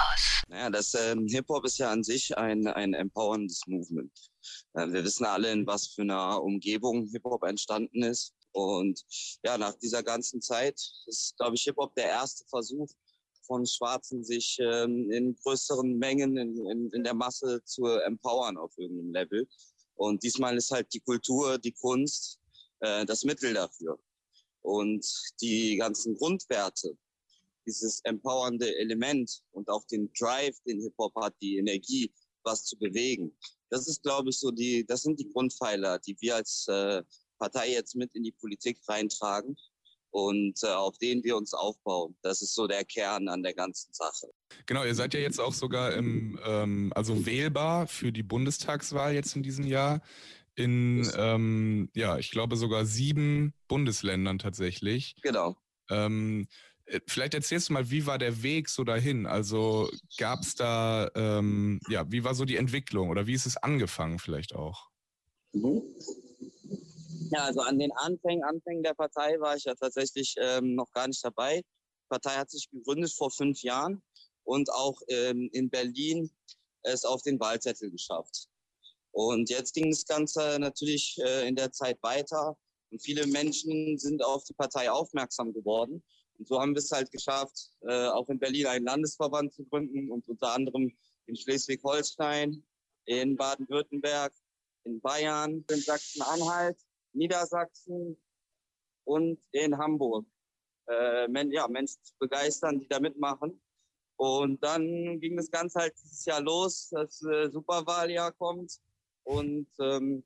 Campus. Naja, das ähm, Hip-Hop ist ja an sich ein, ein empowerndes Movement. Äh, wir wissen alle, in was für einer Umgebung Hip-Hop entstanden ist. Und ja, nach dieser ganzen Zeit ist, glaube ich, Hip-Hop der erste Versuch von Schwarzen, sich ähm, in größeren Mengen in, in, in der Masse zu empowern auf irgendeinem Level. Und diesmal ist halt die Kultur, die Kunst äh, das Mittel dafür. Und die ganzen Grundwerte, dieses empowernde Element und auch den Drive, den Hip-Hop hat, die Energie, was zu bewegen. Das ist, glaube ich, so die, das sind die Grundpfeiler, die wir als äh, Partei jetzt mit in die Politik reintragen und äh, auf denen wir uns aufbauen. Das ist so der Kern an der ganzen Sache. Genau, ihr seid ja jetzt auch sogar im, ähm, also wählbar für die Bundestagswahl jetzt in diesem Jahr in, ähm, ja, ich glaube sogar sieben Bundesländern tatsächlich. Genau. Ähm, äh, vielleicht erzählst du mal, wie war der Weg so dahin? Also gab es da, ähm, ja, wie war so die Entwicklung oder wie ist es angefangen vielleicht auch? Mhm. Ja, also an den Anfängen, Anfängen der Partei war ich ja tatsächlich ähm, noch gar nicht dabei. Die Partei hat sich gegründet vor fünf Jahren und auch ähm, in Berlin es auf den Wahlzettel geschafft. Und jetzt ging das Ganze natürlich äh, in der Zeit weiter und viele Menschen sind auf die Partei aufmerksam geworden. Und so haben wir es halt geschafft, äh, auch in Berlin einen Landesverband zu gründen und unter anderem in Schleswig-Holstein, in Baden-Württemberg, in Bayern, in Sachsen-Anhalt Niedersachsen und in Hamburg. Äh, men ja, Menschen zu begeistern, die da mitmachen. Und dann ging das Ganze halt dieses Jahr los, das äh, Superwahljahr kommt. Und ähm,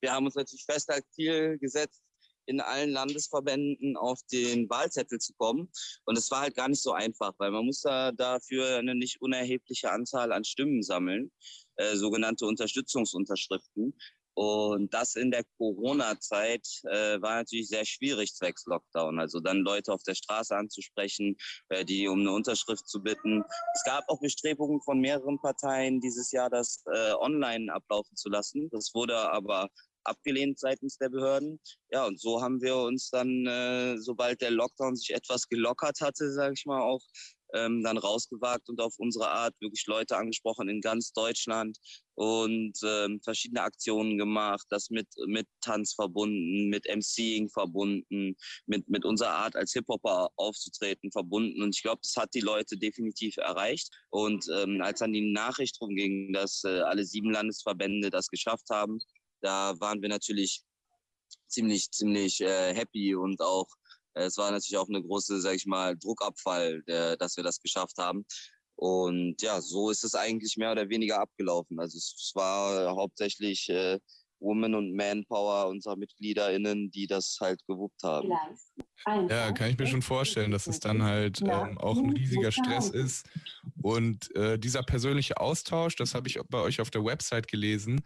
wir haben uns natürlich fest als Ziel gesetzt, in allen Landesverbänden auf den Wahlzettel zu kommen. Und es war halt gar nicht so einfach, weil man muss da dafür eine nicht unerhebliche Anzahl an Stimmen sammeln, äh, sogenannte Unterstützungsunterschriften. Und das in der Corona-Zeit äh, war natürlich sehr schwierig, zwecks Lockdown. Also dann Leute auf der Straße anzusprechen, äh, die um eine Unterschrift zu bitten. Es gab auch Bestrebungen von mehreren Parteien dieses Jahr, das äh, online ablaufen zu lassen. Das wurde aber abgelehnt seitens der Behörden. Ja, und so haben wir uns dann, äh, sobald der Lockdown sich etwas gelockert hatte, sage ich mal, auch ähm, dann rausgewagt und auf unsere Art wirklich Leute angesprochen in ganz Deutschland und ähm, verschiedene Aktionen gemacht, das mit, mit Tanz verbunden, mit MCing verbunden, mit, mit unserer Art als Hip-Hopper aufzutreten verbunden. Und ich glaube, das hat die Leute definitiv erreicht. Und ähm, als dann die Nachricht rumging, dass äh, alle sieben Landesverbände das geschafft haben, da waren wir natürlich ziemlich, ziemlich äh, happy und auch es war natürlich auch eine große, sag ich mal, Druckabfall, der, dass wir das geschafft haben. Und ja, so ist es eigentlich mehr oder weniger abgelaufen. Also es war hauptsächlich äh, Women und Manpower unserer MitgliederInnen, die das halt gewuppt haben. Ja, kann ich mir schon vorstellen, dass es dann halt ähm, auch ein riesiger Stress ist. Und äh, dieser persönliche Austausch, das habe ich bei euch auf der Website gelesen,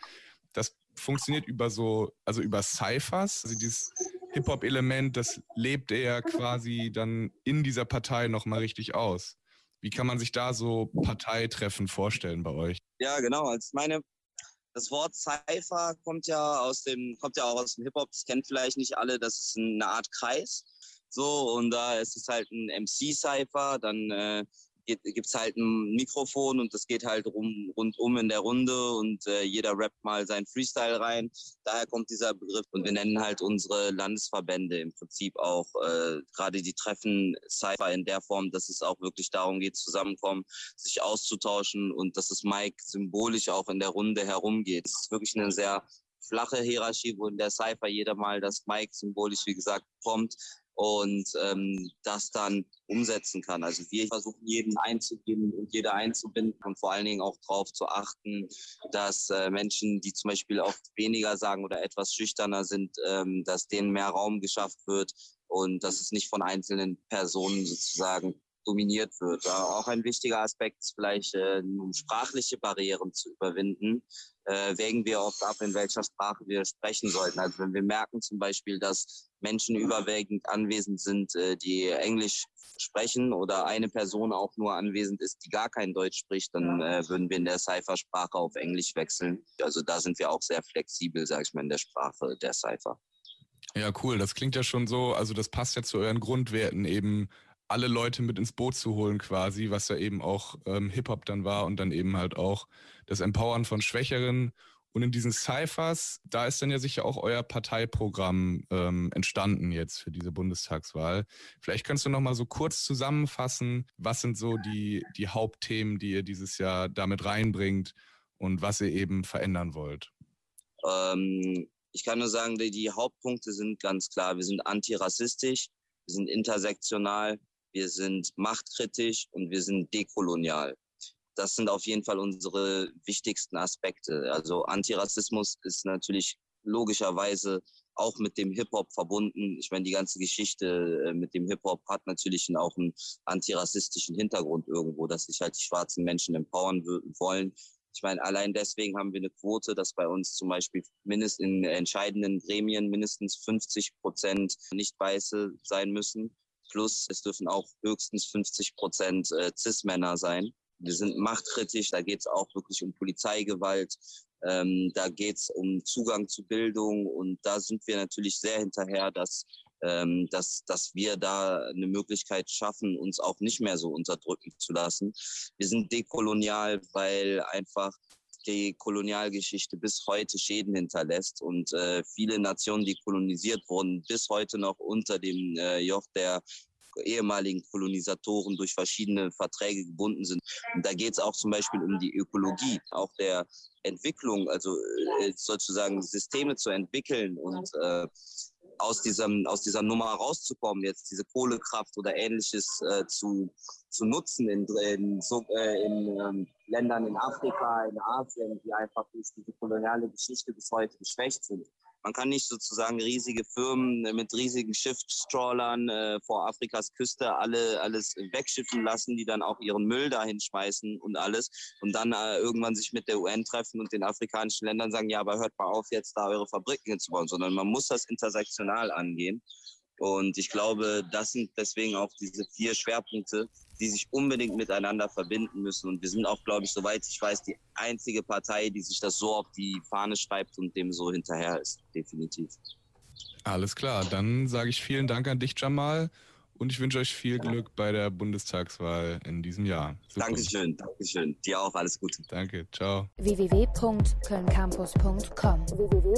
das funktioniert über so, also über Cyphers, also dieses Hip-Hop-Element, das lebt er quasi dann in dieser Partei nochmal richtig aus. Wie kann man sich da so Parteitreffen vorstellen bei euch? Ja, genau. Also ich meine, das Wort Cypher kommt ja aus dem, kommt ja auch aus dem Hip-Hop. Das kennt vielleicht nicht alle. Das ist eine Art Kreis. So, und da ist es halt ein MC-Cypher, dann äh, gibt es halt ein Mikrofon und das geht halt rum, rundum in der Runde und äh, jeder rappt mal seinen Freestyle rein. Daher kommt dieser Begriff und wir nennen halt unsere Landesverbände im Prinzip auch äh, gerade die Treffen Cypher in der Form, dass es auch wirklich darum geht, zusammenkommen, sich auszutauschen und dass es Mike symbolisch auch in der Runde herumgeht. Es ist wirklich eine sehr flache Hierarchie, wo in der Cypher jeder mal das Mike symbolisch, wie gesagt, kommt und ähm, das dann umsetzen kann. Also wir versuchen jeden einzubinden und jeder einzubinden und vor allen Dingen auch darauf zu achten, dass äh, Menschen, die zum Beispiel oft weniger sagen oder etwas schüchterner sind, ähm, dass denen mehr Raum geschafft wird und dass es nicht von einzelnen Personen sozusagen dominiert wird. Ja, auch ein wichtiger Aspekt ist vielleicht, äh, um sprachliche Barrieren zu überwinden, äh, wägen wir oft ab, in welcher Sprache wir sprechen sollten. Also wenn wir merken zum Beispiel, dass Menschen überwiegend anwesend sind, äh, die Englisch sprechen oder eine Person auch nur anwesend ist, die gar kein Deutsch spricht, dann äh, würden wir in der Cypher-Sprache auf Englisch wechseln. Also da sind wir auch sehr flexibel, sage ich mal, in der Sprache der Cypher. Ja, cool. Das klingt ja schon so, also das passt ja zu euren Grundwerten eben alle Leute mit ins Boot zu holen quasi, was ja eben auch ähm, Hip-Hop dann war und dann eben halt auch das Empowern von Schwächeren. Und in diesen Cyphers, da ist dann ja sicher auch euer Parteiprogramm ähm, entstanden jetzt für diese Bundestagswahl. Vielleicht kannst du noch mal so kurz zusammenfassen, was sind so die, die Hauptthemen, die ihr dieses Jahr damit reinbringt und was ihr eben verändern wollt? Ähm, ich kann nur sagen, die, die Hauptpunkte sind ganz klar. Wir sind antirassistisch, wir sind intersektional, wir sind machtkritisch und wir sind dekolonial. Das sind auf jeden Fall unsere wichtigsten Aspekte. Also Antirassismus ist natürlich logischerweise auch mit dem Hip-Hop verbunden. Ich meine, die ganze Geschichte äh, mit dem Hip-Hop hat natürlich auch einen antirassistischen Hintergrund irgendwo, dass sich halt die schwarzen Menschen empowern wollen. Ich meine, allein deswegen haben wir eine Quote, dass bei uns zum Beispiel mindestens in entscheidenden Gremien mindestens 50 Prozent Nicht-Weiße sein müssen. Plus es dürfen auch höchstens 50 Prozent äh, Cis-Männer sein. Wir sind machtkritisch, da geht es auch wirklich um Polizeigewalt, ähm, da geht es um Zugang zu Bildung und da sind wir natürlich sehr hinterher, dass, ähm, dass, dass wir da eine Möglichkeit schaffen, uns auch nicht mehr so unterdrücken zu lassen. Wir sind dekolonial, weil einfach die Kolonialgeschichte bis heute Schäden hinterlässt und äh, viele Nationen, die kolonisiert wurden, bis heute noch unter dem äh, Joch der ehemaligen Kolonisatoren durch verschiedene Verträge gebunden sind. Und da geht es auch zum Beispiel um die Ökologie, auch der Entwicklung, also äh, sozusagen Systeme zu entwickeln und äh, aus, diesem, aus dieser Nummer rauszukommen, jetzt diese Kohlekraft oder ähnliches äh, zu, zu nutzen in, in, so, äh, in ähm, Ländern in Afrika, in Asien, die einfach durch diese koloniale Geschichte bis heute geschwächt sind. Man kann nicht sozusagen riesige Firmen mit riesigen Schiffstrawlern äh, vor Afrikas Küste alle alles wegschiffen lassen, die dann auch ihren Müll dahin schmeißen und alles und dann äh, irgendwann sich mit der UN treffen und den afrikanischen Ländern sagen, ja, aber hört mal auf, jetzt da eure Fabriken zu bauen, sondern man muss das intersektional angehen. Und ich glaube, das sind deswegen auch diese vier Schwerpunkte, die sich unbedingt miteinander verbinden müssen. Und wir sind auch, glaube ich, soweit ich weiß, die einzige Partei, die sich das so auf die Fahne schreibt und dem so hinterher ist. Definitiv. Alles klar, dann sage ich vielen Dank an dich, Jamal. Und ich wünsche euch viel Glück bei der Bundestagswahl in diesem Jahr. Super. Dankeschön, Dankeschön. Dir auch alles Gute. Danke, ciao. www.kölncampus.com www